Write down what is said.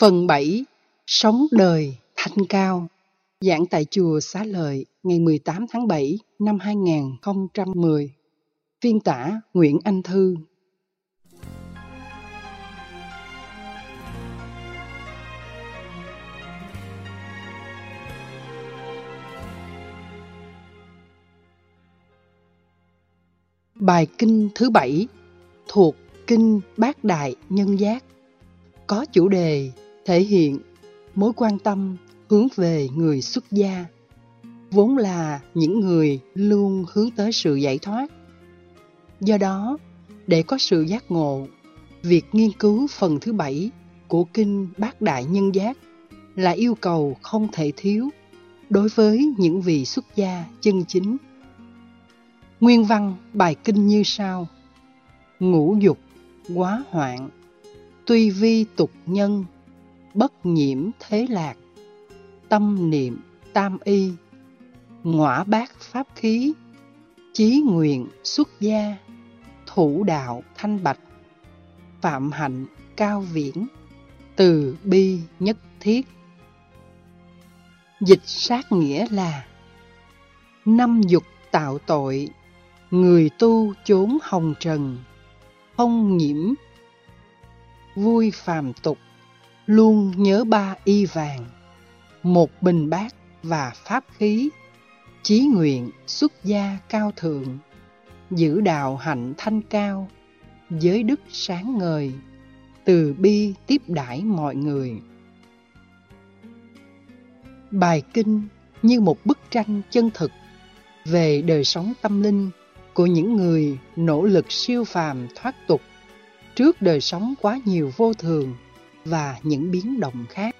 Phần 7. Sống đời thanh cao. Giảng tại chùa Xá Lợi, ngày 18 tháng 7 năm 2010 Phiên tả Nguyễn Anh Thư. Bài kinh thứ bảy thuộc Kinh Bát Đại Nhân Giác. Có chủ đề thể hiện mối quan tâm hướng về người xuất gia, vốn là những người luôn hướng tới sự giải thoát. Do đó, để có sự giác ngộ, việc nghiên cứu phần thứ bảy của kinh bát đại nhân giác là yêu cầu không thể thiếu đối với những vị xuất gia chân chính. Nguyên văn bài kinh như sau ngũ dục quá hoạn, tuy vi tục nhân bất nhiễm thế lạc, tâm niệm tam y ngõa bát pháp khí, chí nguyện xuất gia, thủ đạo thanh bạch, phạm hạnh cao viễn, từ bi nhất thiết. Dịch sát nghĩa là năm dục tạo tội, người tu chốn hồng trần, không nhiễm, vui phàm tục luôn nhớ ba y vàng, một bình bát và pháp khí, chí nguyện xuất gia cao thượng, giữ đạo hạnh thanh cao, giới đức sáng ngời, từ bi tiếp đãi mọi người. Bài kinh như một bức tranh chân thực về đời sống tâm linh của những người nỗ lực siêu phàm thoát tục trước đời sống quá nhiều vô thường và những biến động khác.